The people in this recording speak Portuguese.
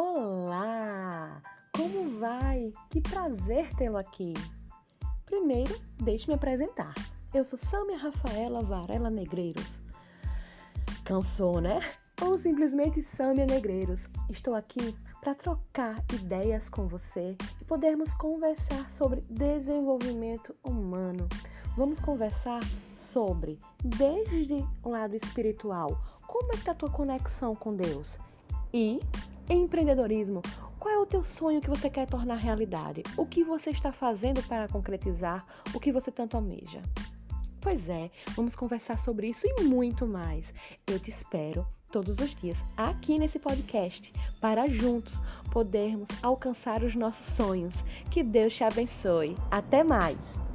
Olá! Como vai? Que prazer tê-lo aqui! Primeiro, deixe-me apresentar. Eu sou Samia Rafaela Varela Negreiros. Cansou, né? Ou simplesmente Samia Negreiros. Estou aqui para trocar ideias com você e podermos conversar sobre desenvolvimento humano. Vamos conversar sobre, desde o lado espiritual, como é que está a tua conexão com Deus? E Empreendedorismo. Qual é o teu sonho que você quer tornar realidade? O que você está fazendo para concretizar o que você tanto almeja? Pois é, vamos conversar sobre isso e muito mais. Eu te espero todos os dias aqui nesse podcast para juntos podermos alcançar os nossos sonhos. Que Deus te abençoe. Até mais!